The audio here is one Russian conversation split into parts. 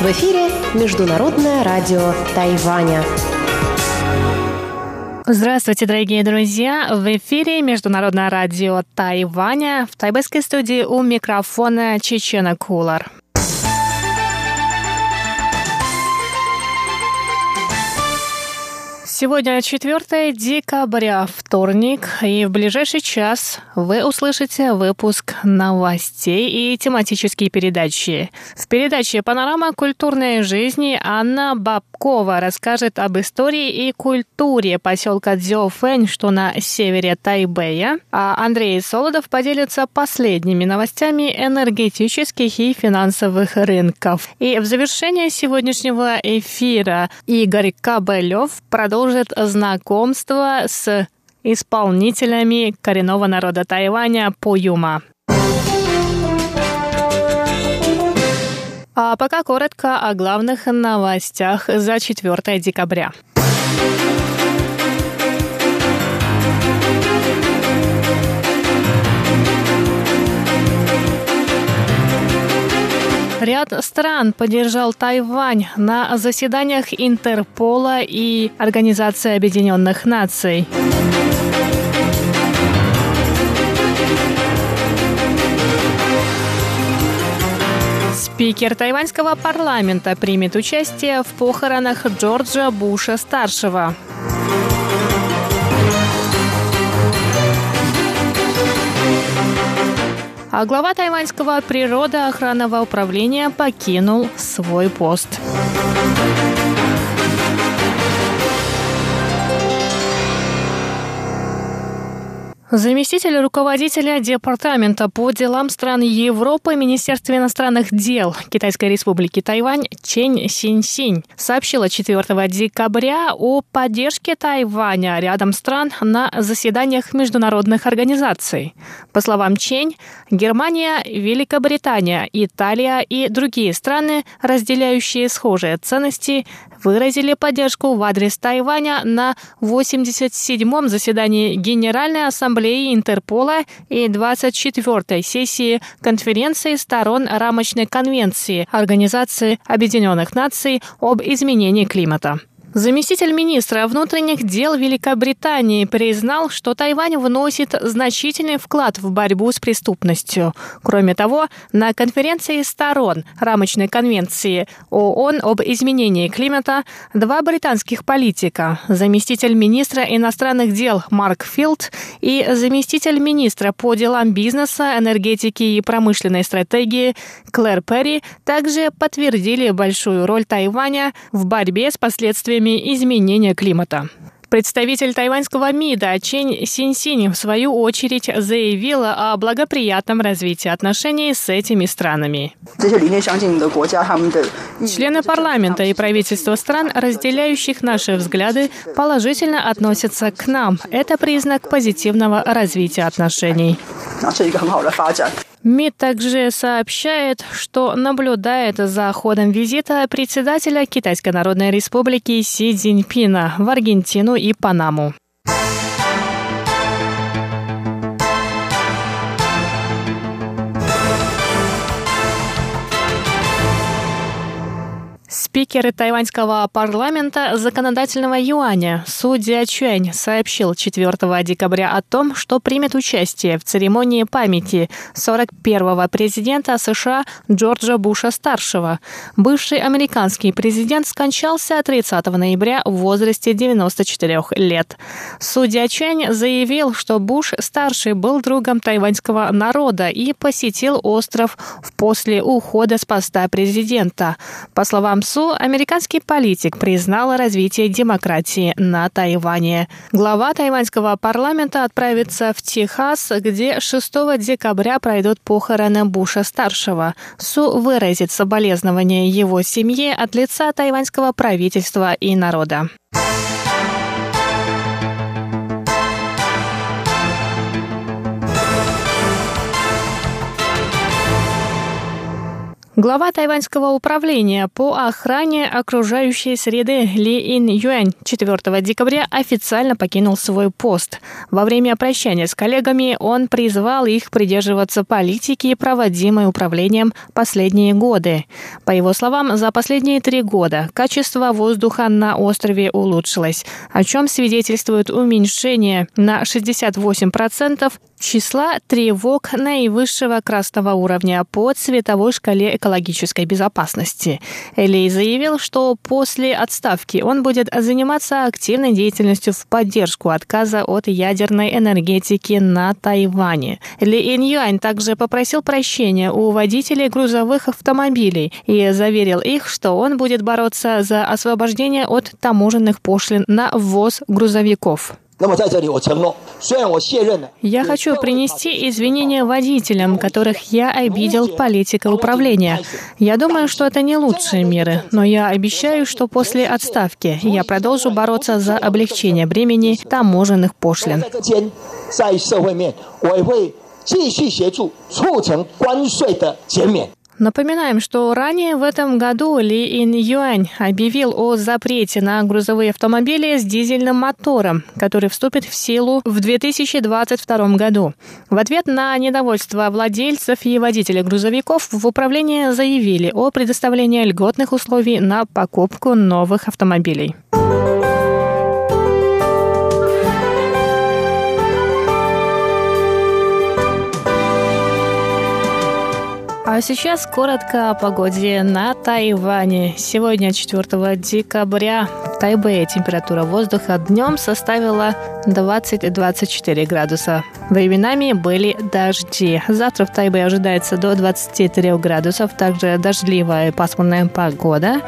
В эфире Международное радио Тайваня. Здравствуйте, дорогие друзья! В эфире Международное радио Тайваня. В тайбэйской студии у микрофона Чечена Кулар. Сегодня 4 декабря, вторник, и в ближайший час вы услышите выпуск новостей и тематические передачи. В передаче «Панорама культурной жизни» Анна Бабкова расскажет об истории и культуре поселка Дзёфэнь, что на севере Тайбэя, а Андрей Солодов поделится последними новостями энергетических и финансовых рынков. И в завершение сегодняшнего эфира Игорь Кабелев продолжит продолжит знакомство с исполнителями коренного народа Тайваня Пуюма. А пока коротко о главных новостях за 4 декабря. Ряд стран поддержал Тайвань на заседаниях Интерпола и Организации Объединенных Наций. Спикер тайваньского парламента примет участие в похоронах Джорджа Буша-старшего. А глава тайваньского природоохранного управления покинул свой пост. Заместитель руководителя Департамента по делам стран Европы Министерства иностранных дел Китайской республики Тайвань Чень Синь-Синь сообщила 4 декабря о поддержке Тайваня рядом стран на заседаниях международных организаций. По словам Чень, Германия, Великобритания, Италия и другие страны, разделяющие схожие ценности, выразили поддержку в адрес Тайваня на 87-м заседании Генеральной Ассамблеи Интерпола и 24-й сессии конференции сторон рамочной конвенции Организации Объединенных Наций об изменении климата. Заместитель министра внутренних дел Великобритании признал, что Тайвань вносит значительный вклад в борьбу с преступностью. Кроме того, на конференции сторон рамочной конвенции ООН об изменении климата два британских политика, заместитель министра иностранных дел Марк Филд и заместитель министра по делам бизнеса, энергетики и промышленной стратегии Клэр Перри также подтвердили большую роль Тайваня в борьбе с последствиями последствиями изменения климата. Представитель тайваньского МИДа Чень Синьсинь в свою очередь заявила о благоприятном развитии отношений с этими странами. Члены парламента и правительства стран, разделяющих наши взгляды, положительно относятся к нам. Это признак позитивного развития отношений. МИД также сообщает, что наблюдает за ходом визита председателя Китайской Народной Республики Си Цзиньпина в Аргентину и Панаму. Спикер тайваньского парламента законодательного юаня судья Чуэнь сообщил 4 декабря о том, что примет участие в церемонии памяти 41-го президента США Джорджа Буша-старшего. Бывший американский президент скончался 30 ноября в возрасте 94 лет. Судья Чуэнь заявил, что Буш-старший был другом тайваньского народа и посетил остров после ухода с поста президента. По словам суд, американский политик признал развитие демократии на Тайване. Глава тайваньского парламента отправится в Техас, где 6 декабря пройдут похороны Буша-старшего. Су выразит соболезнования его семье от лица тайваньского правительства и народа. Глава тайваньского управления по охране окружающей среды Ли Ин Юань 4 декабря официально покинул свой пост. Во время прощания с коллегами он призвал их придерживаться политики, проводимой управлением последние годы. По его словам, за последние три года качество воздуха на острове улучшилось, о чем свидетельствует уменьшение на 68% числа тревог наивысшего красного уровня по цветовой шкале экологической безопасности. Элей заявил, что после отставки он будет заниматься активной деятельностью в поддержку отказа от ядерной энергетики на Тайване. Ли Инь также попросил прощения у водителей грузовых автомобилей и заверил их, что он будет бороться за освобождение от таможенных пошлин на ввоз грузовиков. Я хочу принести извинения водителям, которых я обидел политикой управления. Я думаю, что это не лучшие меры, но я обещаю, что после отставки я продолжу бороться за облегчение бремени таможенных пошлин. Напоминаем, что ранее в этом году Ли Ин Юань объявил о запрете на грузовые автомобили с дизельным мотором, который вступит в силу в 2022 году. В ответ на недовольство владельцев и водителей грузовиков в управлении заявили о предоставлении льготных условий на покупку новых автомобилей. А сейчас коротко о погоде на Тайване. Сегодня, 4 декабря, Тайбэе температура воздуха днем составила 20-24 градуса. Временами были дожди. Завтра в Тайбэе ожидается до 23 градусов, также дождливая и пасмурная погода.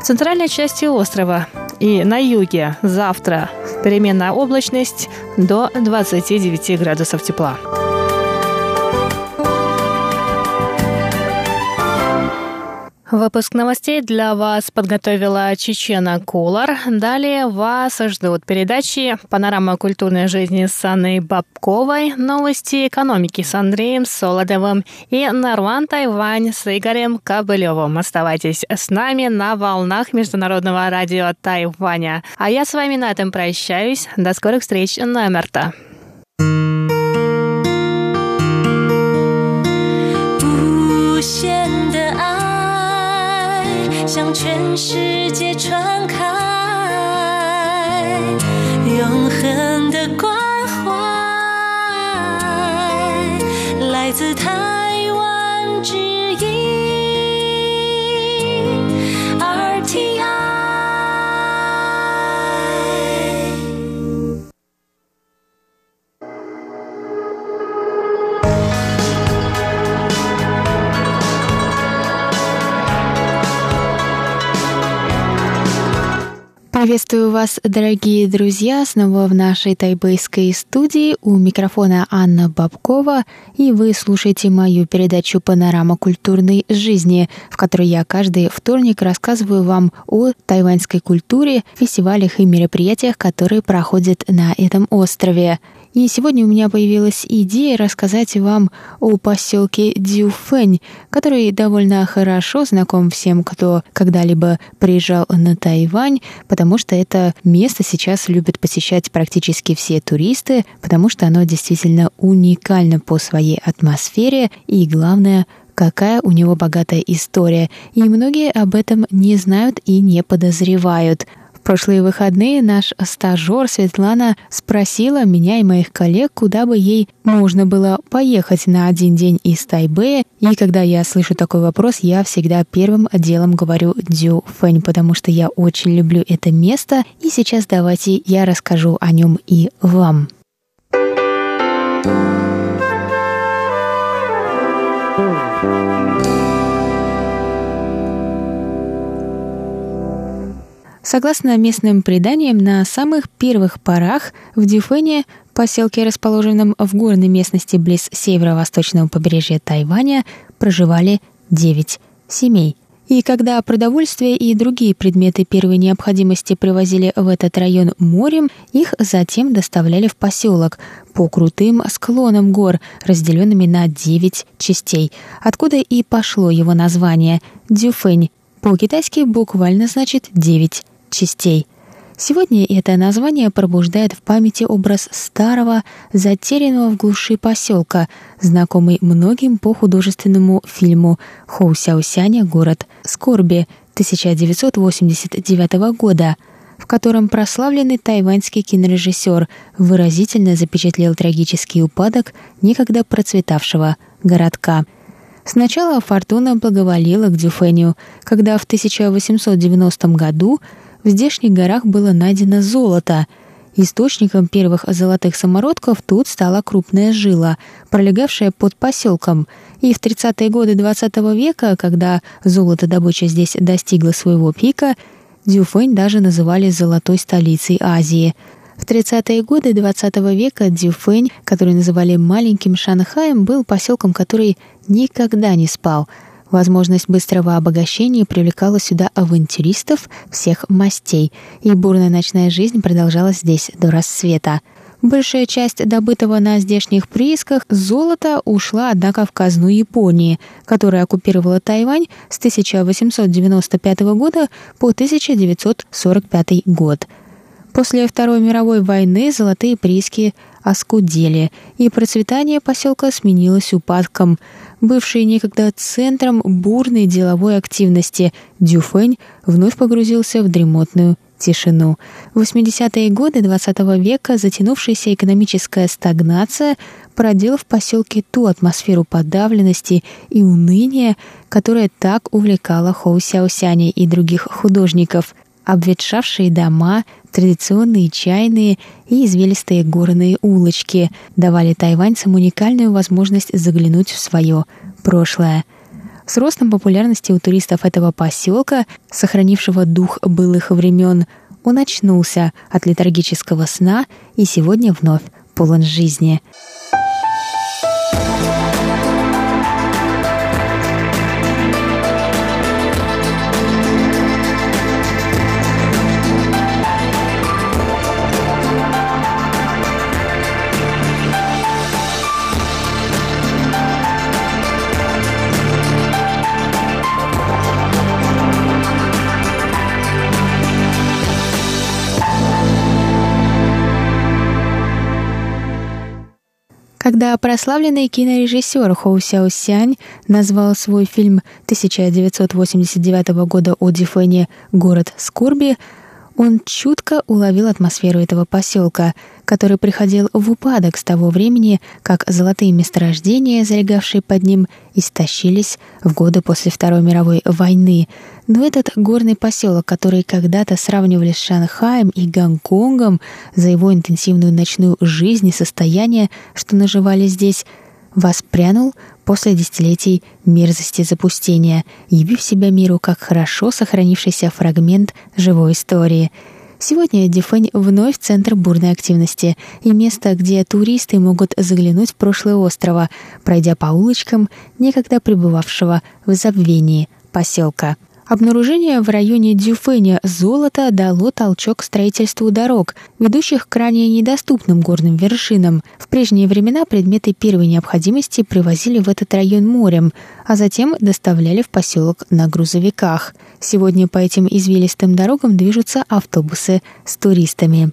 В центральной части острова и на юге завтра переменная облачность до 29 градусов тепла. Выпуск новостей для вас подготовила Чечена Кулар. Далее вас ждут передачи «Панорама культурной жизни» с Анной Бабковой, новости экономики с Андреем Солодовым и «Наруан Тайвань» с Игорем Кобылевым. Оставайтесь с нами на волнах Международного радио Тайваня. А я с вами на этом прощаюсь. До скорых встреч на МРТ. 向全世界传开，永恒的关怀。来自台湾之 Приветствую вас, дорогие друзья, снова в нашей тайбэйской студии. У микрофона Анна Бабкова, и вы слушаете мою передачу «Панорама культурной жизни», в которой я каждый вторник рассказываю вам о тайваньской культуре, фестивалях и мероприятиях, которые проходят на этом острове. И сегодня у меня появилась идея рассказать вам о поселке Дюфэнь, который довольно хорошо знаком всем, кто когда-либо приезжал на Тайвань, потому что это место сейчас любят посещать практически все туристы, потому что оно действительно уникально по своей атмосфере. И, главное, какая у него богатая история, и многие об этом не знают и не подозревают – прошлые выходные наш стажер Светлана спросила меня и моих коллег, куда бы ей можно было поехать на один день из Тайбэя. И когда я слышу такой вопрос, я всегда первым делом говорю Дю Фэнь, потому что я очень люблю это место. И сейчас давайте я расскажу о нем и вам. Согласно местным преданиям, на самых первых порах в Дюфене, поселке, расположенном в горной местности близ северо-восточного побережья Тайваня, проживали девять семей. И когда продовольствие и другие предметы первой необходимости привозили в этот район морем, их затем доставляли в поселок по крутым склонам гор, разделенными на девять частей, откуда и пошло его название – Дюфэнь. По-китайски буквально значит «девять частей». Сегодня это название пробуждает в памяти образ старого, затерянного в глуши поселка, знакомый многим по художественному фильму «Хоу Сяосяня. Город скорби» 1989 года, в котором прославленный тайваньский кинорежиссер выразительно запечатлел трагический упадок некогда процветавшего городка. Сначала фортуна благоволила к Дюфеню, когда в 1890 году – в здешних горах было найдено золото. Источником первых золотых самородков тут стала крупная жила, пролегавшая под поселком. И в 30-е годы XX века, когда золотодобыча здесь достигла своего пика, Дюфэнь даже называли «золотой столицей Азии». В 30-е годы XX века Дюфэнь, который называли «маленьким Шанхаем», был поселком, который никогда не спал – Возможность быстрого обогащения привлекала сюда авантюристов всех мастей, и бурная ночная жизнь продолжалась здесь до рассвета. Большая часть добытого на здешних приисках золота ушла, однако, в казну Японии, которая оккупировала Тайвань с 1895 года по 1945 год. После Второй мировой войны золотые прииски оскудели, и процветание поселка сменилось упадком – бывший некогда центром бурной деловой активности, Дюфэнь вновь погрузился в дремотную тишину. В 80-е годы XX -го века затянувшаяся экономическая стагнация породила в поселке ту атмосферу подавленности и уныния, которая так увлекала Хоу Сяосяня и других художников. Обветшавшие дома, традиционные чайные и извилистые горные улочки давали тайваньцам уникальную возможность заглянуть в свое прошлое. С ростом популярности у туристов этого поселка, сохранившего дух былых времен, он очнулся от летаргического сна и сегодня вновь полон жизни. Когда прославленный кинорежиссер Хоу Сяо Сянь назвал свой фильм 1989 года о Дифене «Город скорби», он чутко уловил атмосферу этого поселка, который приходил в упадок с того времени, как золотые месторождения, залегавшие под ним, истощились в годы после Второй мировой войны. Но этот горный поселок, который когда-то сравнивали с Шанхаем и Гонконгом за его интенсивную ночную жизнь и состояние, что наживали здесь, воспрянул после десятилетий мерзости запустения, явив себя миру как хорошо сохранившийся фрагмент живой истории. Сегодня Дифэнь вновь центр бурной активности и место, где туристы могут заглянуть в прошлое острова, пройдя по улочкам некогда пребывавшего в забвении поселка. Обнаружение в районе Дюфеня золота дало толчок строительству дорог, ведущих к ранее недоступным горным вершинам. В прежние времена предметы первой необходимости привозили в этот район морем, а затем доставляли в поселок на грузовиках. Сегодня по этим извилистым дорогам движутся автобусы с туристами.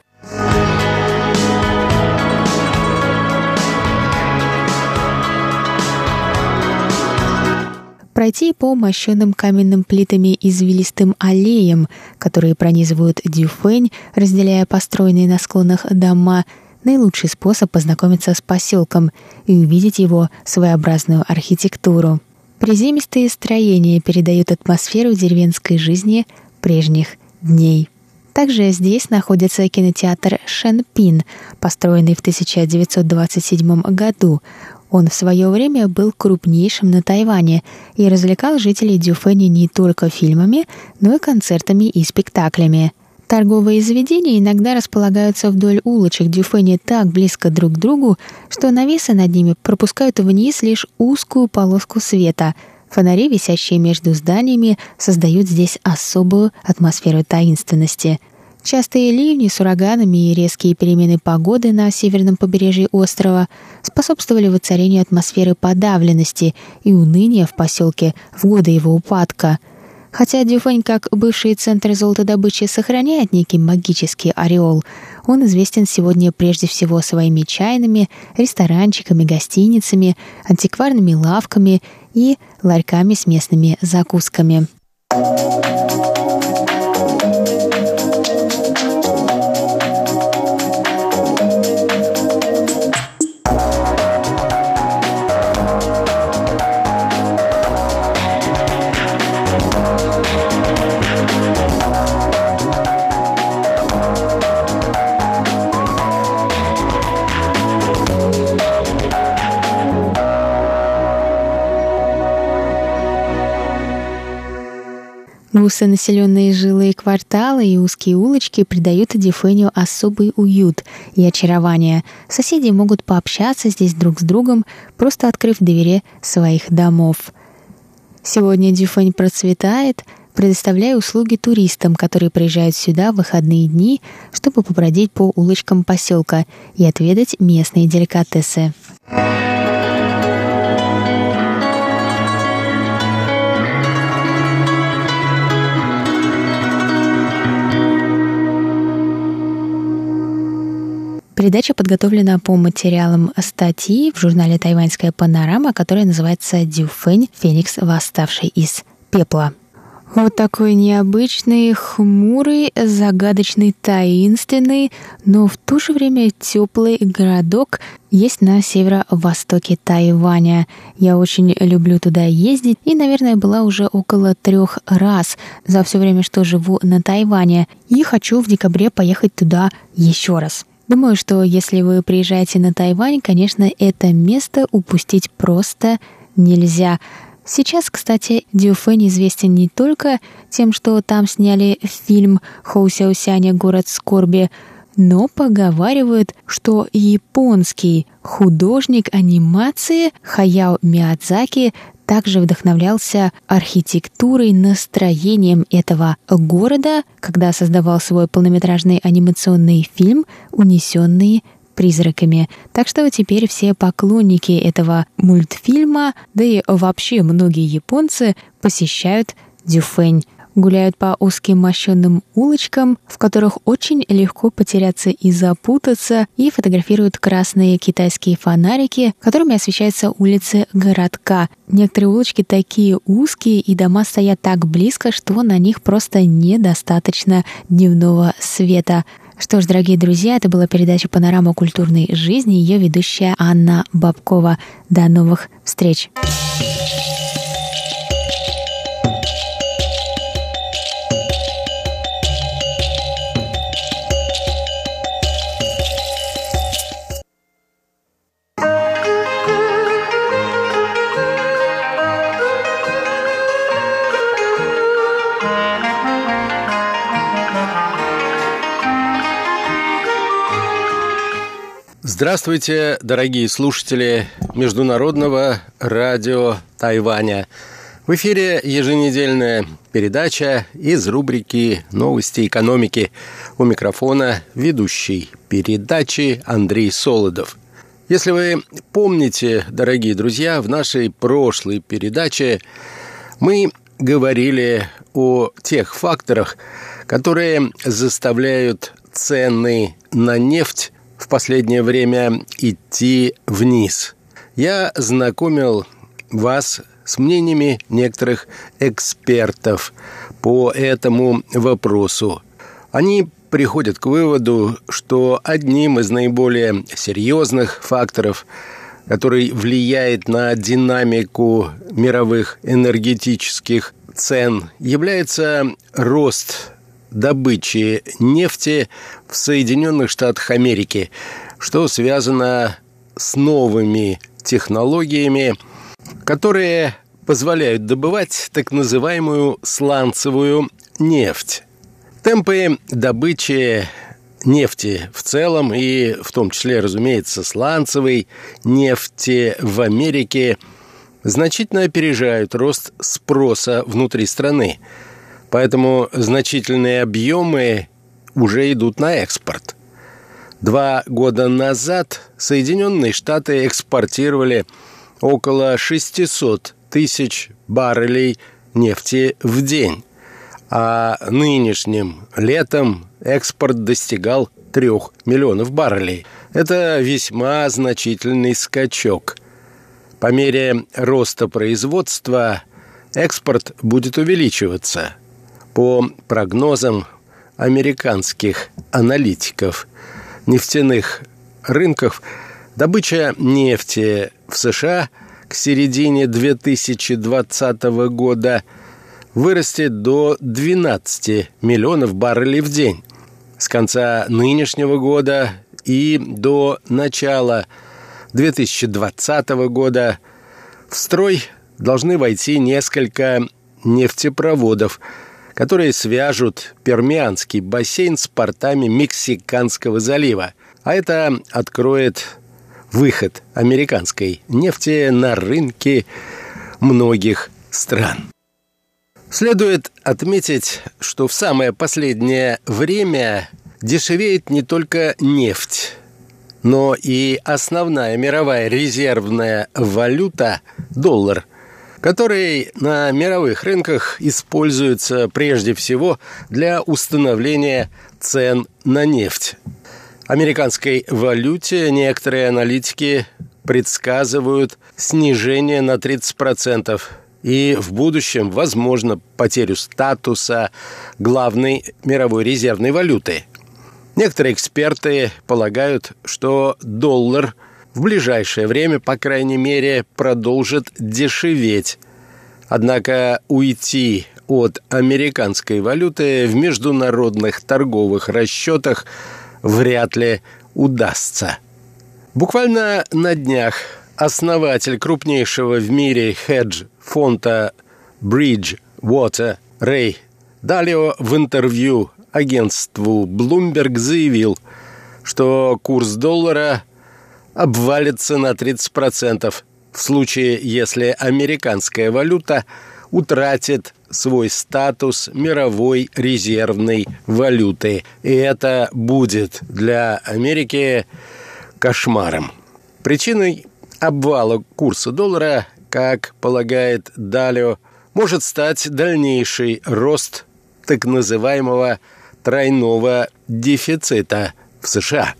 Пройти по мощенным каменным плитами извилистым аллеям, которые пронизывают Дюфэнь, разделяя построенные на склонах дома, наилучший способ познакомиться с поселком и увидеть его своеобразную архитектуру. Приземистые строения передают атмосферу деревенской жизни прежних дней. Также здесь находится кинотеатр Шенпин, построенный в 1927 году. Он в свое время был крупнейшим на Тайване и развлекал жителей Дюфэни не только фильмами, но и концертами и спектаклями. Торговые заведения иногда располагаются вдоль улочек Дюфэни так близко друг к другу, что навесы над ними пропускают вниз лишь узкую полоску света, Фонари, висящие между зданиями, создают здесь особую атмосферу таинственности. Частые ливни с ураганами и резкие перемены погоды на северном побережье острова способствовали воцарению атмосферы подавленности и уныния в поселке в годы его упадка – Хотя Дюфань, как бывший центр золотодобычи, сохраняет некий магический ореол, он известен сегодня прежде всего своими чайными, ресторанчиками, гостиницами, антикварными лавками и ларьками с местными закусками. Гусонаселенные жилые кварталы и узкие улочки придают Дифению особый уют и очарование. Соседи могут пообщаться здесь друг с другом, просто открыв двери своих домов. Сегодня Дюфень процветает, предоставляя услуги туристам, которые приезжают сюда в выходные дни, чтобы побродить по улочкам поселка и отведать местные деликатесы. Передача подготовлена по материалам статьи в журнале «Тайваньская панорама», которая называется «Дюфэнь. Феникс, восставший из пепла». Вот такой необычный, хмурый, загадочный, таинственный, но в то же время теплый городок есть на северо-востоке Тайваня. Я очень люблю туда ездить и, наверное, была уже около трех раз за все время, что живу на Тайване. И хочу в декабре поехать туда еще раз. Думаю, что если вы приезжаете на Тайвань, конечно, это место упустить просто нельзя. Сейчас, кстати, Дюфэн известен не только тем, что там сняли фильм «Хоу Сяосяня. Город скорби», но поговаривают, что японский художник анимации Хаяо Миядзаки также вдохновлялся архитектурой, настроением этого города, когда создавал свой полнометражный анимационный фильм «Унесенные призраками. Так что теперь все поклонники этого мультфильма, да и вообще многие японцы посещают Дюфэнь гуляют по узким мощенным улочкам, в которых очень легко потеряться и запутаться, и фотографируют красные китайские фонарики, которыми освещаются улицы городка. Некоторые улочки такие узкие, и дома стоят так близко, что на них просто недостаточно дневного света. Что ж, дорогие друзья, это была передача «Панорама культурной жизни», ее ведущая Анна Бабкова. До новых встреч! Здравствуйте, дорогие слушатели Международного радио Тайваня. В эфире еженедельная передача из рубрики «Новости экономики». У микрофона ведущий передачи Андрей Солодов. Если вы помните, дорогие друзья, в нашей прошлой передаче мы говорили о тех факторах, которые заставляют цены на нефть в последнее время идти вниз. Я знакомил вас с мнениями некоторых экспертов по этому вопросу. Они приходят к выводу, что одним из наиболее серьезных факторов, который влияет на динамику мировых энергетических цен, является рост добычи нефти в Соединенных Штатах Америки, что связано с новыми технологиями, которые позволяют добывать так называемую сланцевую нефть. Темпы добычи нефти в целом и в том числе, разумеется, сланцевой нефти в Америке значительно опережают рост спроса внутри страны. Поэтому значительные объемы уже идут на экспорт. Два года назад Соединенные Штаты экспортировали около 600 тысяч баррелей нефти в день, а нынешним летом экспорт достигал 3 миллионов баррелей. Это весьма значительный скачок. По мере роста производства экспорт будет увеличиваться. По прогнозам американских аналитиков. Нефтяных рынков, добыча нефти в США к середине 2020 года вырастет до 12 миллионов баррелей в день. С конца нынешнего года и до начала 2020 года в строй должны войти несколько нефтепроводов – которые свяжут Пермианский бассейн с портами Мексиканского залива. А это откроет выход американской нефти на рынки многих стран. Следует отметить, что в самое последнее время дешевеет не только нефть, но и основная мировая резервная валюта – доллар – который на мировых рынках используется прежде всего для установления цен на нефть. Американской валюте некоторые аналитики предсказывают снижение на 30% и в будущем, возможно, потерю статуса главной мировой резервной валюты. Некоторые эксперты полагают, что доллар – в ближайшее время, по крайней мере, продолжит дешеветь. Однако уйти от американской валюты в международных торговых расчетах вряд ли удастся. Буквально на днях основатель крупнейшего в мире хедж-фонда Bridgewater Рэй Далио в интервью агентству Bloomberg заявил, что курс доллара обвалится на 30% в случае, если американская валюта утратит свой статус мировой резервной валюты. И это будет для Америки кошмаром. Причиной обвала курса доллара, как полагает Далио, может стать дальнейший рост так называемого тройного дефицита в США.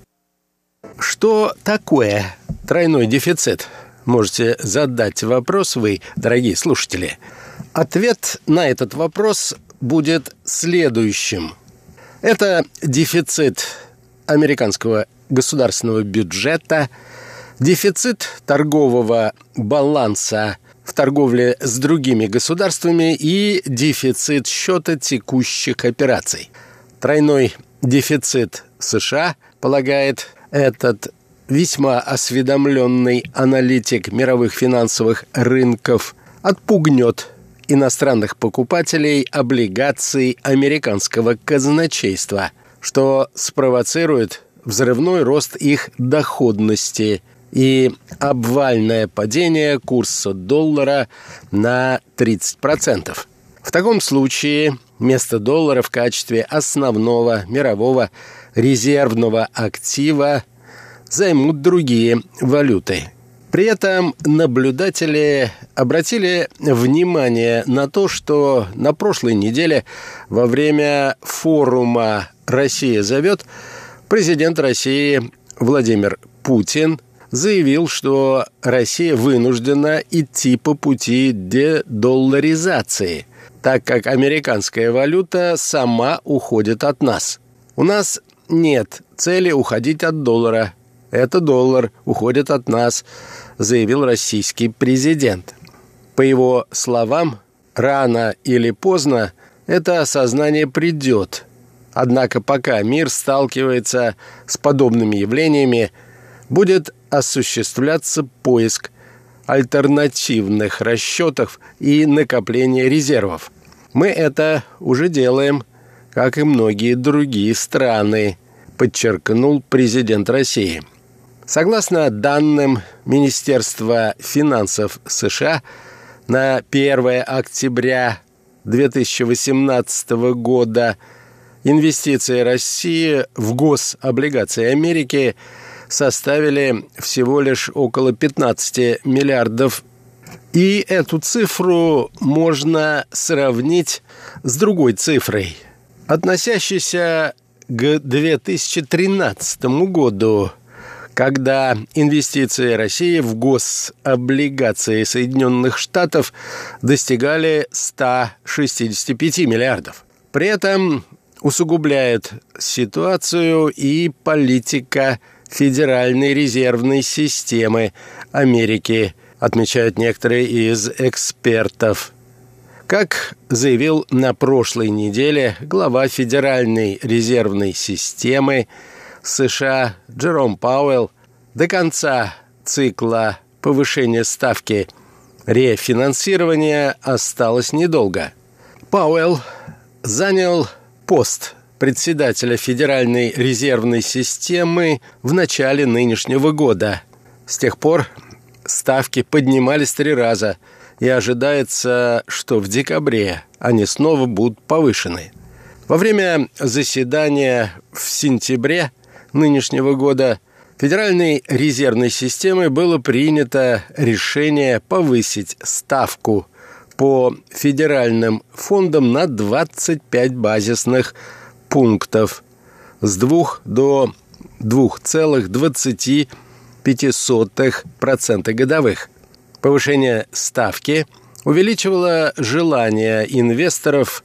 Что такое тройной дефицит? Можете задать вопрос вы, дорогие слушатели. Ответ на этот вопрос будет следующим. Это дефицит американского государственного бюджета, дефицит торгового баланса в торговле с другими государствами и дефицит счета текущих операций. Тройной дефицит США, полагает этот весьма осведомленный аналитик мировых финансовых рынков отпугнет иностранных покупателей облигаций американского казначейства, что спровоцирует взрывной рост их доходности и обвальное падение курса доллара на 30%. В таком случае место доллара в качестве основного мирового резервного актива займут другие валюты. При этом наблюдатели обратили внимание на то, что на прошлой неделе во время форума «Россия зовет» президент России Владимир Путин заявил, что Россия вынуждена идти по пути дедолларизации, так как американская валюта сама уходит от нас. У нас нет цели уходить от доллара. Это доллар уходит от нас, заявил российский президент. По его словам, рано или поздно это осознание придет. Однако пока мир сталкивается с подобными явлениями, будет осуществляться поиск альтернативных расчетов и накопления резервов. Мы это уже делаем как и многие другие страны, подчеркнул президент России. Согласно данным Министерства финансов США, на 1 октября 2018 года инвестиции России в гособлигации Америки составили всего лишь около 15 миллиардов. И эту цифру можно сравнить с другой цифрой, относящейся к 2013 году, когда инвестиции России в гособлигации Соединенных Штатов достигали 165 миллиардов. При этом усугубляет ситуацию и политика Федеральной резервной системы Америки, отмечают некоторые из экспертов. Как заявил на прошлой неделе глава Федеральной резервной системы – США Джером Пауэлл до конца цикла повышения ставки рефинансирования осталось недолго. Пауэлл занял пост председателя Федеральной резервной системы в начале нынешнего года. С тех пор ставки поднимались три раза, и ожидается, что в декабре они снова будут повышены. Во время заседания в сентябре нынешнего года Федеральной резервной системой было принято решение повысить ставку по федеральным фондам на 25 базисных пунктов с 2 до 2,25% годовых. Повышение ставки увеличивало желание инвесторов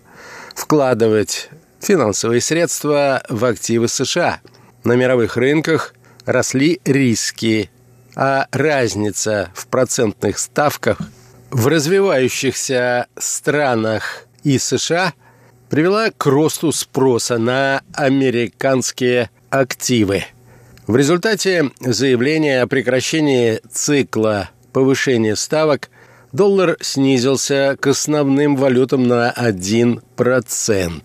вкладывать финансовые средства в активы США – на мировых рынках росли риски, а разница в процентных ставках в развивающихся странах и США привела к росту спроса на американские активы. В результате заявления о прекращении цикла повышения ставок доллар снизился к основным валютам на 1%.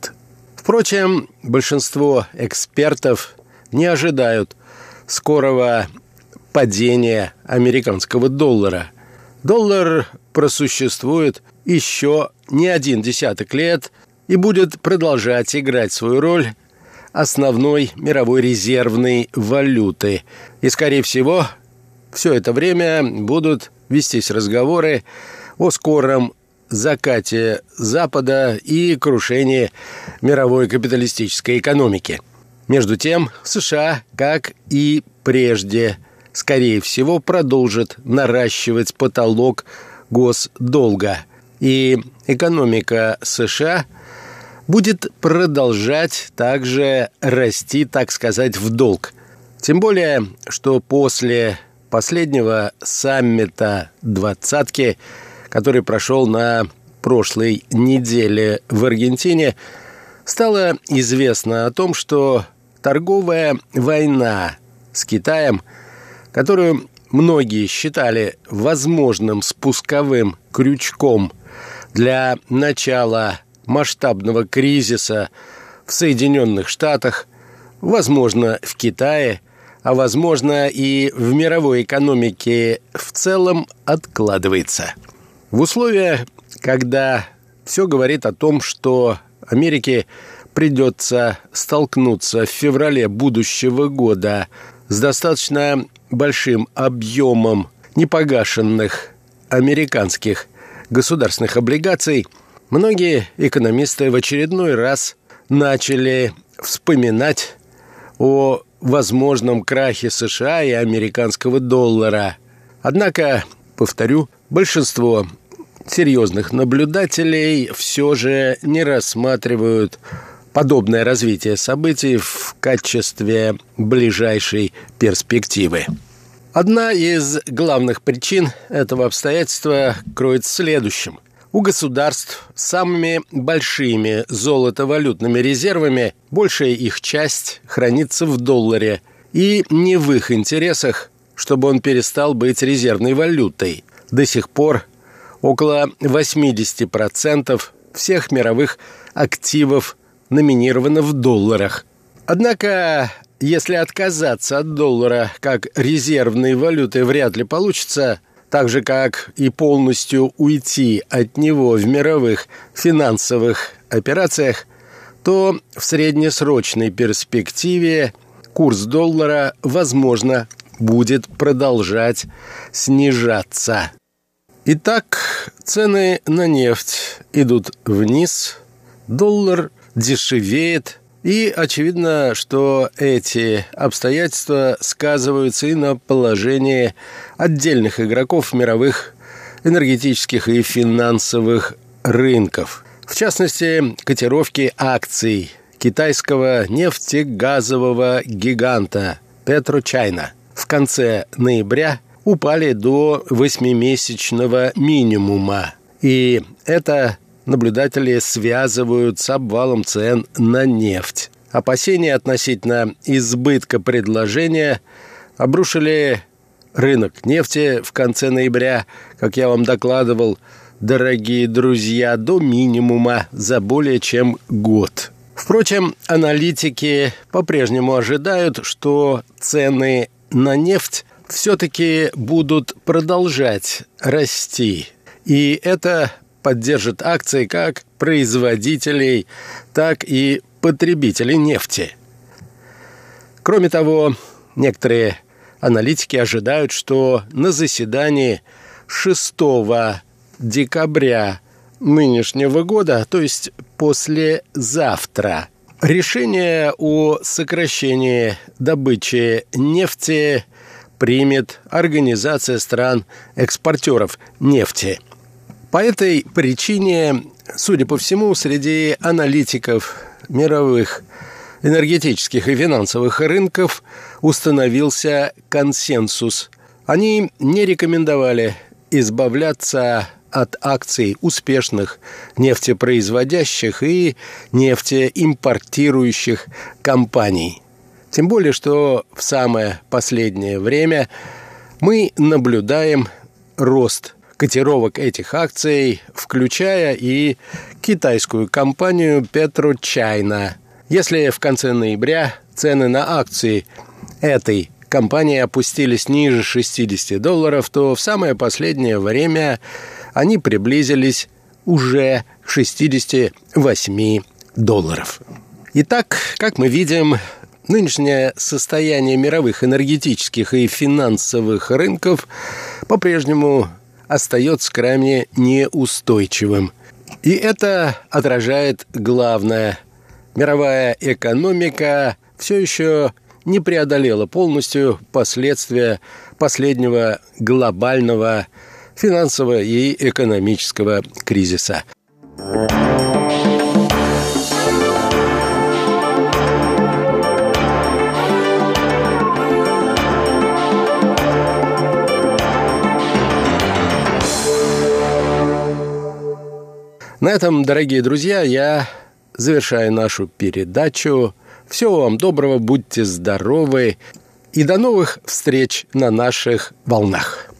Впрочем, большинство экспертов не ожидают скорого падения американского доллара. Доллар просуществует еще не один десяток лет и будет продолжать играть свою роль основной мировой резервной валюты. И, скорее всего, все это время будут вестись разговоры о скором закате Запада и крушении мировой капиталистической экономики – между тем, США, как и прежде, скорее всего, продолжит наращивать потолок госдолга, и экономика США будет продолжать также расти, так сказать, в долг. Тем более, что после последнего саммита «двадцатки», который прошел на прошлой неделе в Аргентине, стало известно о том, что торговая война с Китаем, которую многие считали возможным спусковым крючком для начала масштабного кризиса в Соединенных Штатах, возможно, в Китае, а возможно и в мировой экономике в целом откладывается. В условиях, когда все говорит о том, что Америке придется столкнуться в феврале будущего года с достаточно большим объемом непогашенных американских государственных облигаций, многие экономисты в очередной раз начали вспоминать о возможном крахе США и американского доллара. Однако, повторю, большинство серьезных наблюдателей все же не рассматривают подобное развитие событий в качестве ближайшей перспективы. Одна из главных причин этого обстоятельства кроется в следующем. У государств с самыми большими золотовалютными резервами большая их часть хранится в долларе, и не в их интересах, чтобы он перестал быть резервной валютой. До сих пор около 80% всех мировых активов номинировано в долларах. Однако если отказаться от доллара как резервной валюты вряд ли получится, так же как и полностью уйти от него в мировых финансовых операциях, то в среднесрочной перспективе курс доллара, возможно, будет продолжать снижаться. Итак, цены на нефть идут вниз, доллар дешевеет, и очевидно, что эти обстоятельства сказываются и на положении отдельных игроков мировых энергетических и финансовых рынков. В частности, котировки акций китайского нефтегазового гиганта Петрочайна в конце ноября упали до восьмимесячного минимума. И это наблюдатели связывают с обвалом цен на нефть. Опасения относительно избытка предложения обрушили рынок нефти в конце ноября, как я вам докладывал, дорогие друзья, до минимума за более чем год. Впрочем, аналитики по-прежнему ожидают, что цены на нефть все-таки будут продолжать расти. И это поддержит акции как производителей, так и потребителей нефти. Кроме того, некоторые аналитики ожидают, что на заседании 6 декабря нынешнего года, то есть послезавтра, решение о сокращении добычи нефти примет Организация стран-экспортеров нефти – по этой причине, судя по всему, среди аналитиков мировых энергетических и финансовых рынков установился консенсус. Они не рекомендовали избавляться от акций успешных нефтепроизводящих и нефтеимпортирующих компаний. Тем более, что в самое последнее время мы наблюдаем рост котировок этих акций, включая и китайскую компанию PetroChina. Если в конце ноября цены на акции этой компании опустились ниже 60 долларов, то в самое последнее время они приблизились уже к 68 долларов. Итак, как мы видим, нынешнее состояние мировых энергетических и финансовых рынков по-прежнему остается крайне неустойчивым. И это отражает главное. Мировая экономика все еще не преодолела полностью последствия последнего глобального финансового и экономического кризиса. На этом, дорогие друзья, я завершаю нашу передачу. Всего вам доброго, будьте здоровы и до новых встреч на наших волнах.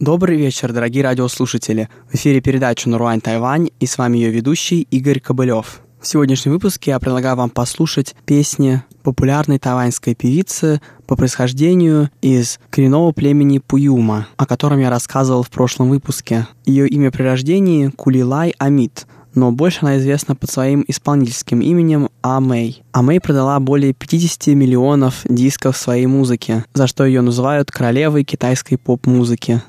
Добрый вечер, дорогие радиослушатели. В эфире передача «Наруань Тайвань» и с вами ее ведущий Игорь Кобылев. В сегодняшнем выпуске я предлагаю вам послушать песни популярной тайваньской певицы по происхождению из коренного племени Пуюма, о котором я рассказывал в прошлом выпуске. Ее имя при рождении – Кулилай Амит, но больше она известна под своим исполнительским именем А Мэй. А Мэй продала более 50 миллионов дисков своей музыки, за что ее называют королевой китайской поп-музыки.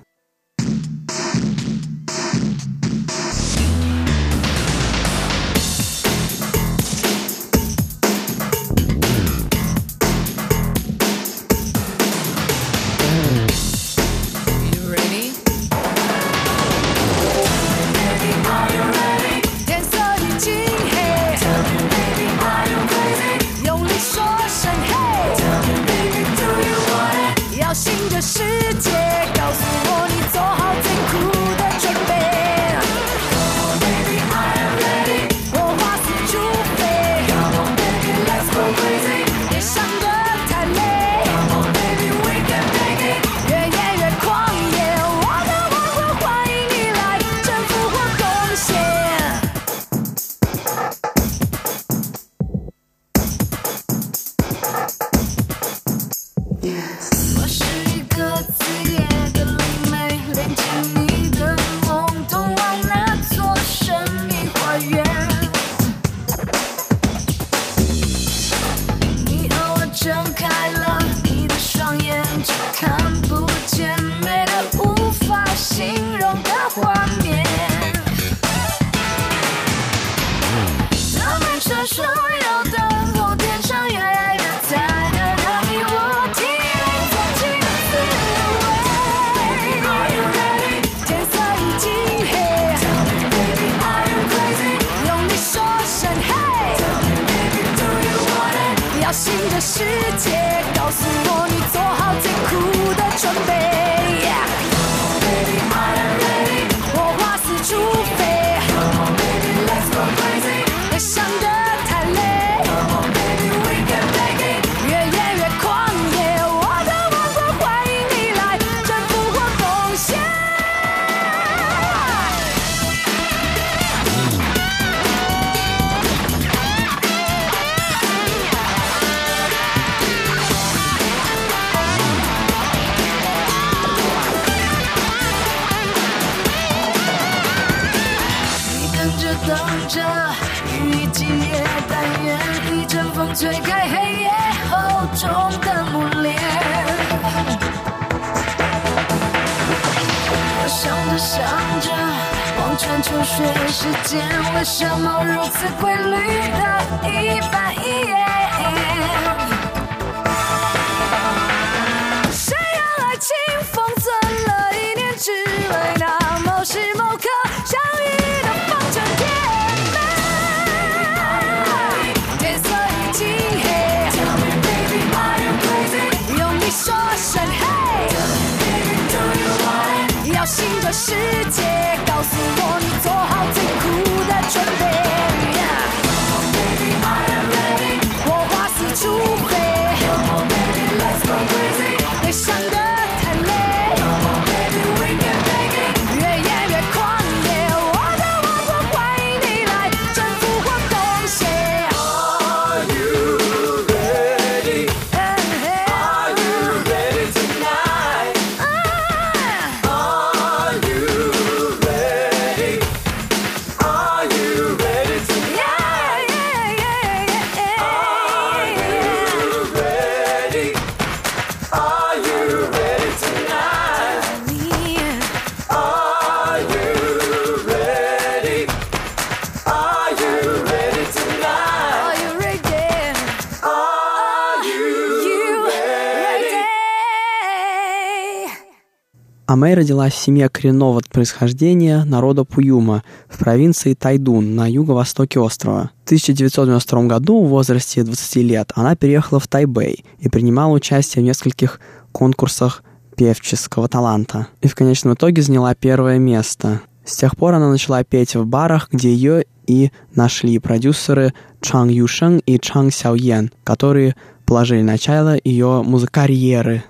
Мэй родилась в семье коренного происхождения народа Пуюма в провинции Тайдун на юго-востоке острова. В 1992 году в возрасте 20 лет она переехала в Тайбэй и принимала участие в нескольких конкурсах певческого таланта. И в конечном итоге заняла первое место. С тех пор она начала петь в барах, где ее и нашли продюсеры Чан Юшен и Чанг Сяоен, которые положили начало ее музыкарьеры.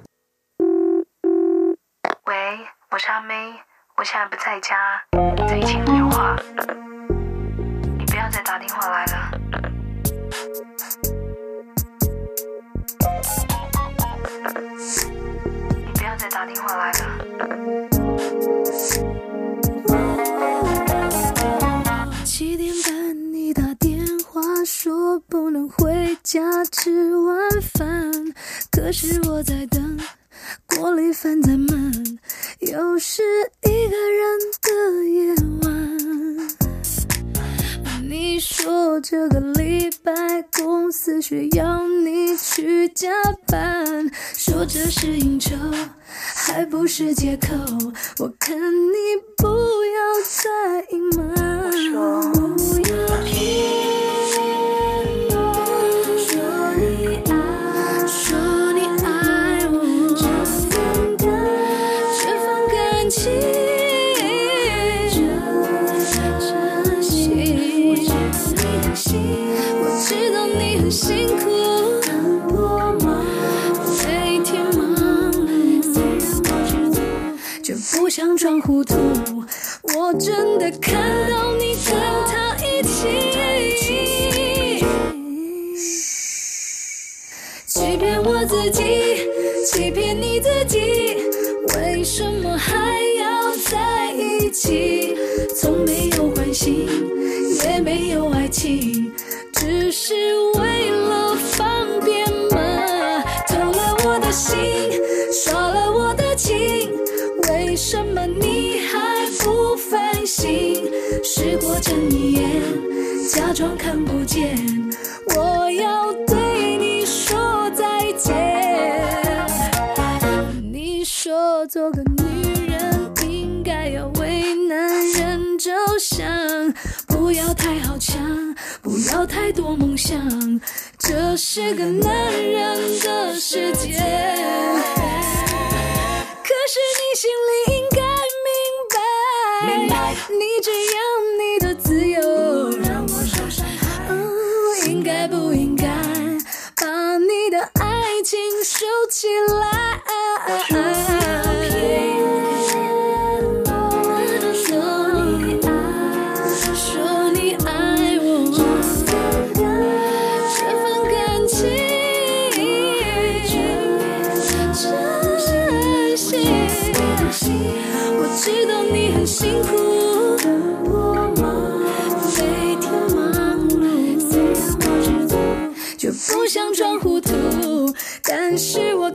我是阿妹，我现在不在家，在听电话。你不要再打电话来了，你不要再打电话来了。七点半你打电话说不能回家吃晚饭，可是我在等。锅里饭在焖，又是一个人的夜晚。你说这个礼拜公司需要你去加班，说这是应酬，还不是借口？我看你不要再隐瞒。我说不要。不想装糊涂。但是我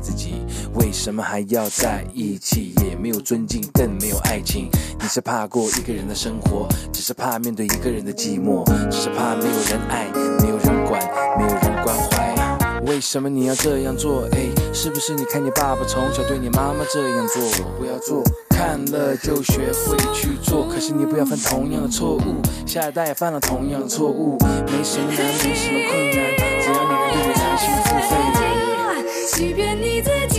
自己。为什么还要在一起？也没有尊敬，更没有爱情。你是怕过一个人的生活，只是怕面对一个人的寂寞，只是怕没有人爱，没有人管，没有人关怀。为什么你要这样做？哎，是不是你看你爸爸从小对你妈妈这样做？不要做，看了就学会去做。可是你不要犯同样的错误，下一代也犯了同样的错误。没什么难，没什么困难，只要你能对我掏心付肺。即便你自己，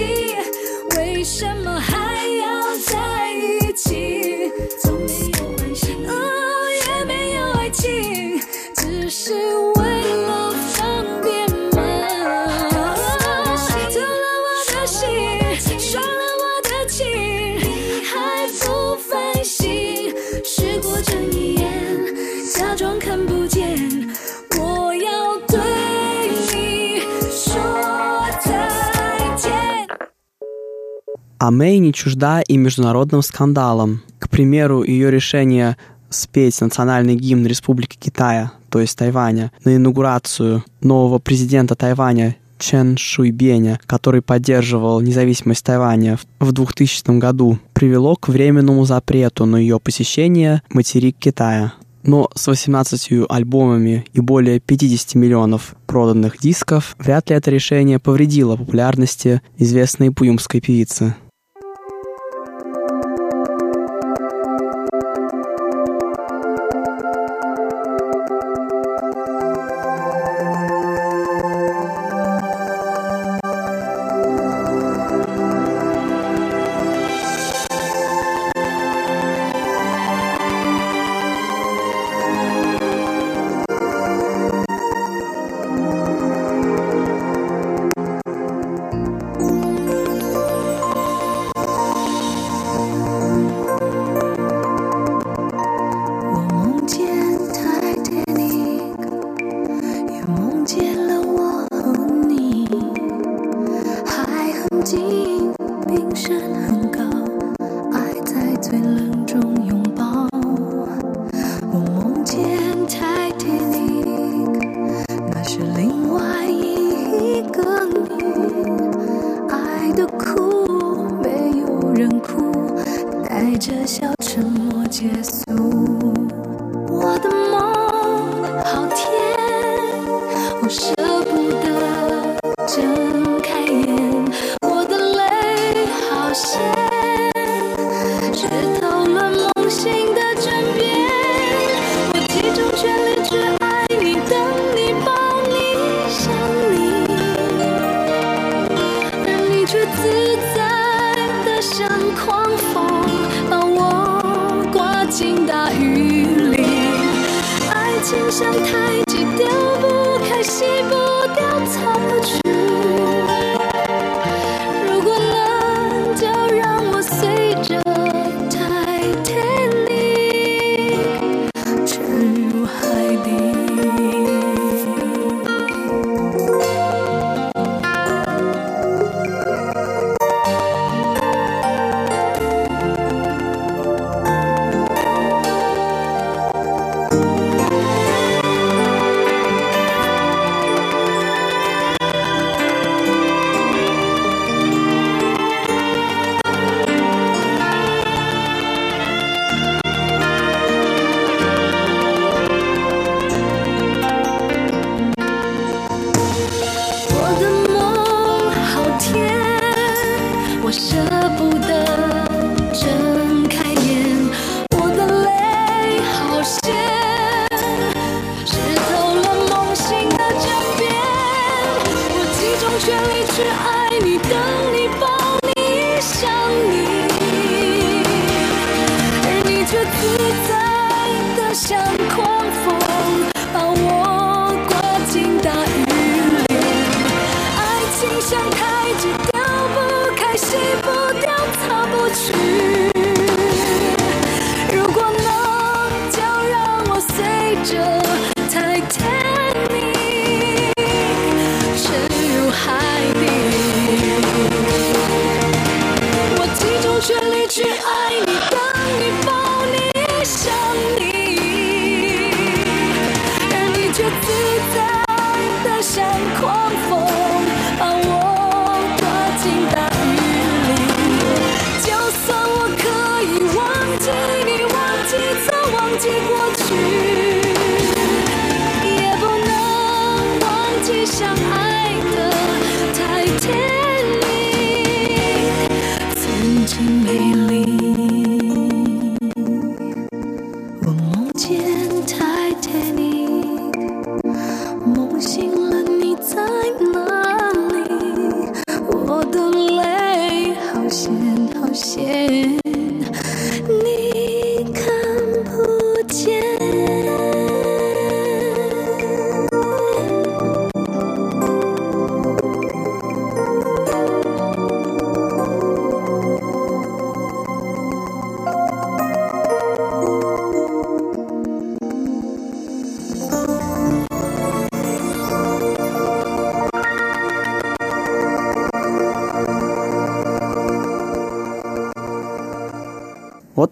А Мэй не чужда и международным скандалам. К примеру, ее решение спеть национальный гимн Республики Китая, то есть Тайваня, на инаугурацию нового президента Тайваня Чен Шуйбеня, который поддерживал независимость Тайваня в 2000 году, привело к временному запрету на ее посещение материк Китая. Но с 18 альбомами и более 50 миллионов проданных дисков вряд ли это решение повредило популярности известной пуюмской певицы.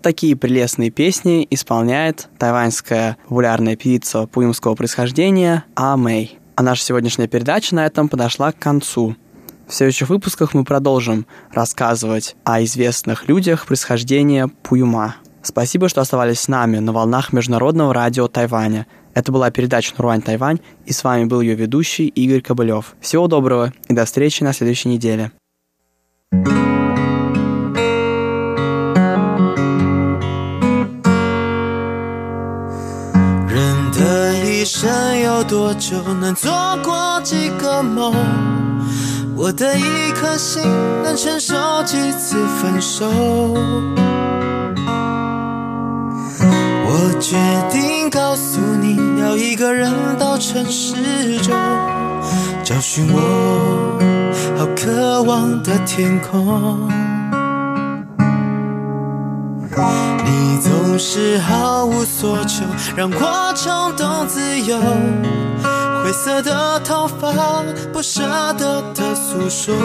Такие прелестные песни исполняет тайваньская популярная певица пуимского происхождения А Мэй. А наша сегодняшняя передача на этом подошла к концу. В следующих выпусках мы продолжим рассказывать о известных людях происхождения Пуюма. Спасибо, что оставались с нами на волнах Международного радио Тайваня. Это была передача Нуруань Тайвань, и с вами был ее ведущий Игорь Кобылев. Всего доброго и до встречи на следующей неделе. 一生有多久，能做过几个梦？我的一颗心能承受几次分手？我决定告诉你，要一个人到城市中，找寻我好渴望的天空。你总是毫无所求，让我冲动自由。灰色的头发，不舍得的诉说。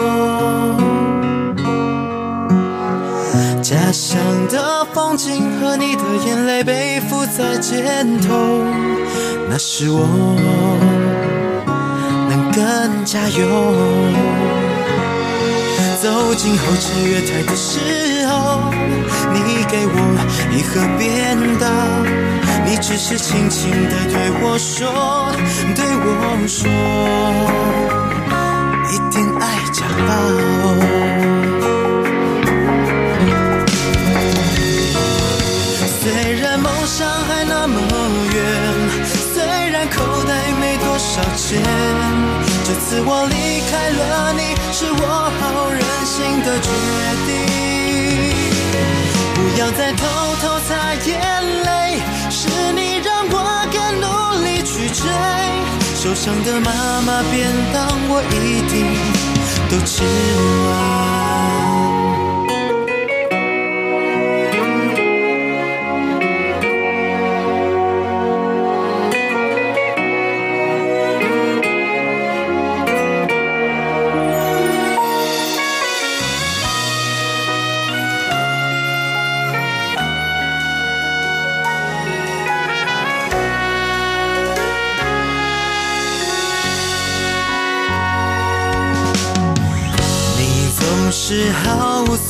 家乡的风景和你的眼泪背负在肩头，那是我能更加勇。走进候车月台的时候，给我一盒便当，你只是轻轻地对我说，对我说，一定爱家暴。虽然梦想还那么远，虽然口袋没多少钱，这次我离开了你，是我好任性的决定。不要再偷偷擦眼泪，是你让我更努力去追。受伤的妈妈便当，我一定都吃完。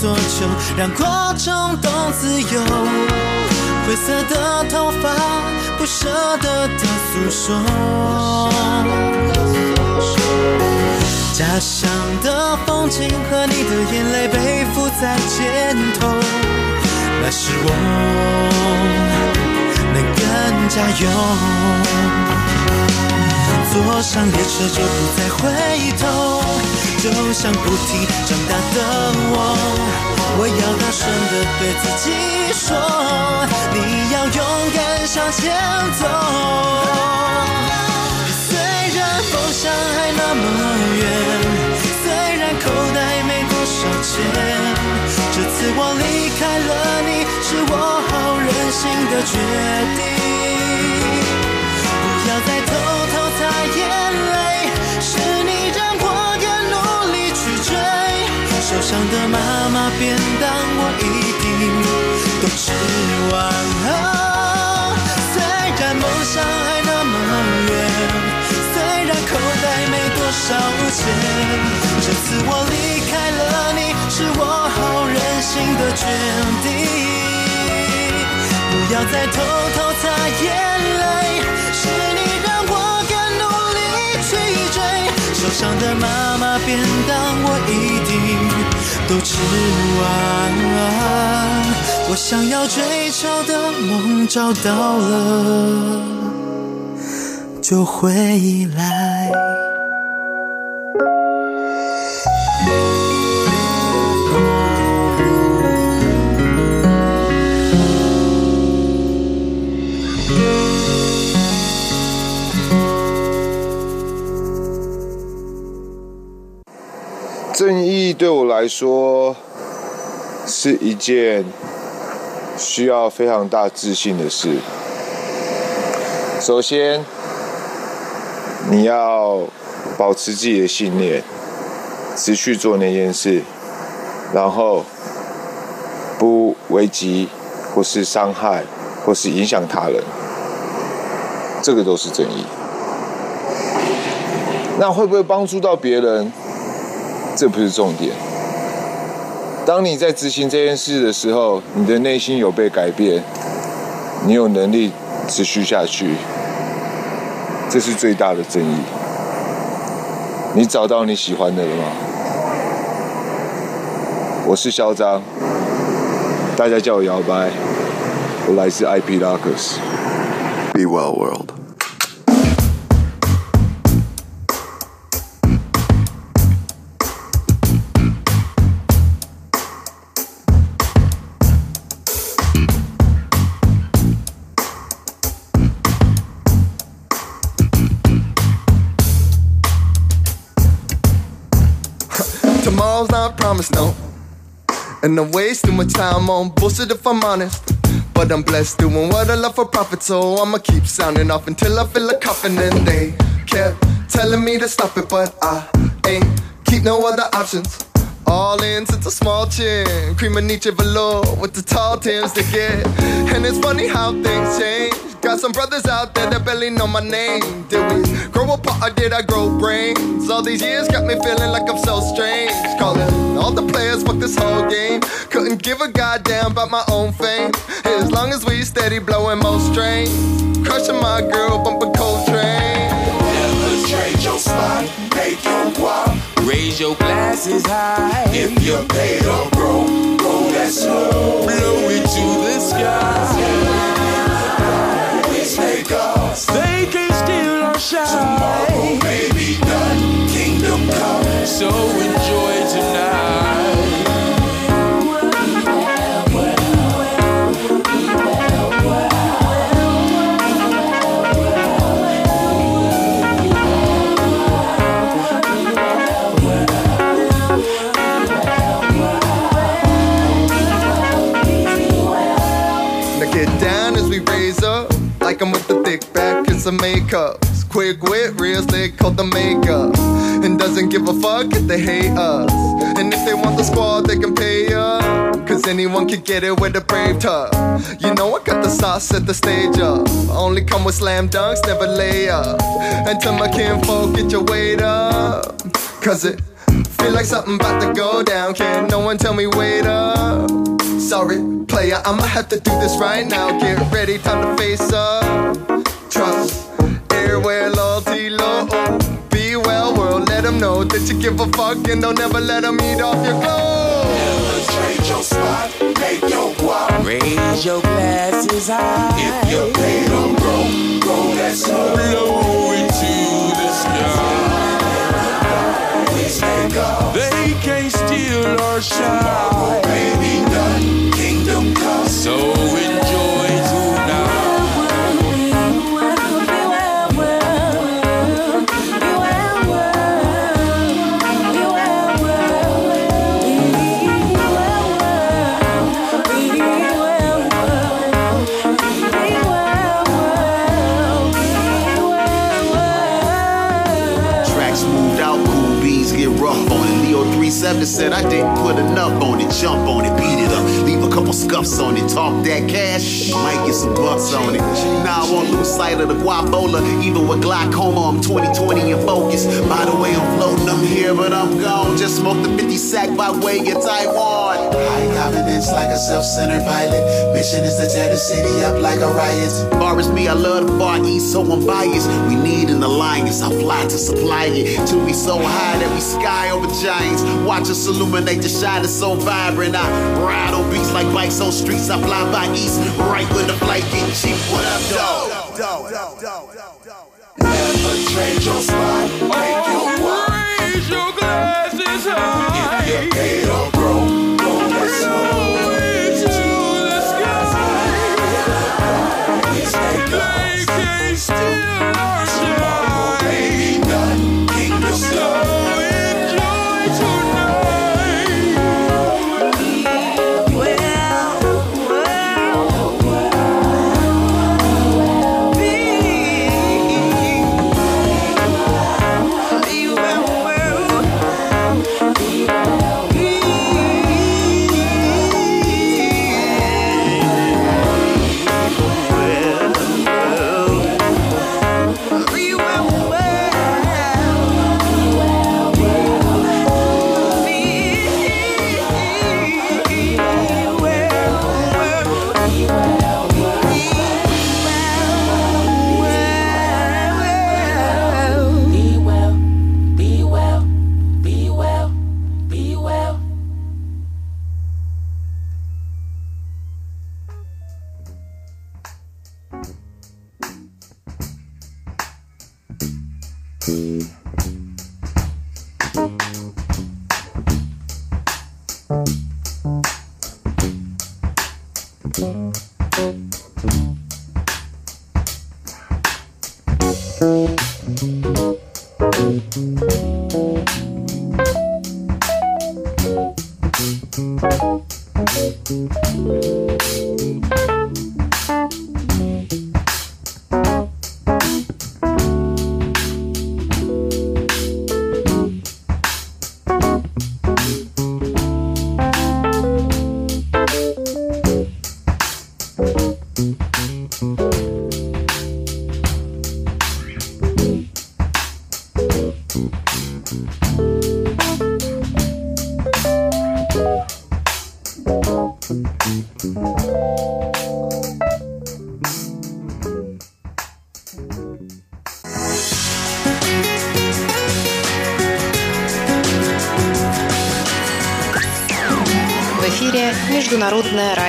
多久，让过冲动自由。灰色的头发，不舍得的诉说。家乡的风景和你的眼泪背负在肩头，那时我能更加勇。坐上列车就不再回头，就像不停长大的我，我要大声的对自己说，你要勇敢向前走。虽然梦想还那么远，虽然口袋没多少钱，这次我离开了你，是我好任性的决定，受伤的妈妈便当我一定都吃完了。虽然梦想还那么远，虽然口袋没多少钱，这次我离开了你，是我好任性的决定，不要再偷偷擦眼泪。是你让我更努力去追受伤的妈妈便当，我一定都吃完。我想要追求的梦找到了，就回来。对我来说是一件需要非常大自信的事。首先，你要保持自己的信念，持续做那件事，然后不危及或是伤害或是影响他人，这个都是正义。那会不会帮助到别人？这不是重点。当你在执行这件事的时候，你的内心有被改变，你有能力持续下去，这是最大的正义。你找到你喜欢的了吗？我是嚣张，大家叫我摇摆，我来自 IP Lockers，Be Well World。And I'm wasting my time on bullshit if I'm honest. But I'm blessed doing what I love for profit, so I'ma keep sounding off until I feel a coffin. And they kept telling me to stop it, but I ain't keep no other options. All in since a small chin, cream of Nietzsche velour with the tall Tims to get. And it's funny how things change. Got some brothers out there that barely know my name. Did we grow apart or did I grow brains? All these years got me feeling like I'm so strange. Calling all the players, fuck this whole game. Couldn't give a goddamn about my own fame. As long as we steady blowing most strains. Crushing my girl, bumping Coltrane. Never trade your spot, make your guap. Raise your glasses high. If you're paid or broke, go that slow. Blow it to the sky cause they can't steal our shine. Tomorrow may be done, kingdom come. So back and some makeup. Quick wit, real slick, called the makeup. And doesn't give a fuck if they hate us. And if they want the squad, they can pay up. Cause anyone can get it with a brave tough. You know I got the sauce at the stage up. Only come with slam dunks, never lay up. And tell my kinfolk, get your weight up. Cause it feel like something about to go down. Can no one tell me wait up? Sorry player, I'ma have to do this right now. Get ready, time to face up. Trust, airway, loyalty, low. Be well, world, let them them know that you give a fuck and don't ever let them eat off your clothes. Never trade your spot, make your guap. Raise your glasses high. If you're paid or broke, go that slow. Blow into the sky. They can't steal our shine. Baby, none, kingdom come. So Jump on it, beat it up, leave a couple scuffs on it. Talk that cash, might get some bucks on it. Now I won't lose sight of the guapola. Even with glaucoma, I'm 2020 in focus. By the way, I'm floating, I'm here, but I'm gone. Just smoked the 50 sack by way of Taiwan. High confidence like a self-centered pilot. Mission is to tear the city up like a riot. Far as me, I love the Far East, so I'm biased. We need an alliance. I fly to supply it. Till we so high that we sky over giants. Watch us illuminate the shine is so vibrant. I ride on beats like bikes on streets. I fly by east, right when the flight get cheap. What up, dog? Never trade your spot, make your guap. Raise your glasses high. If you're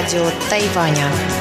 радио Тайваня.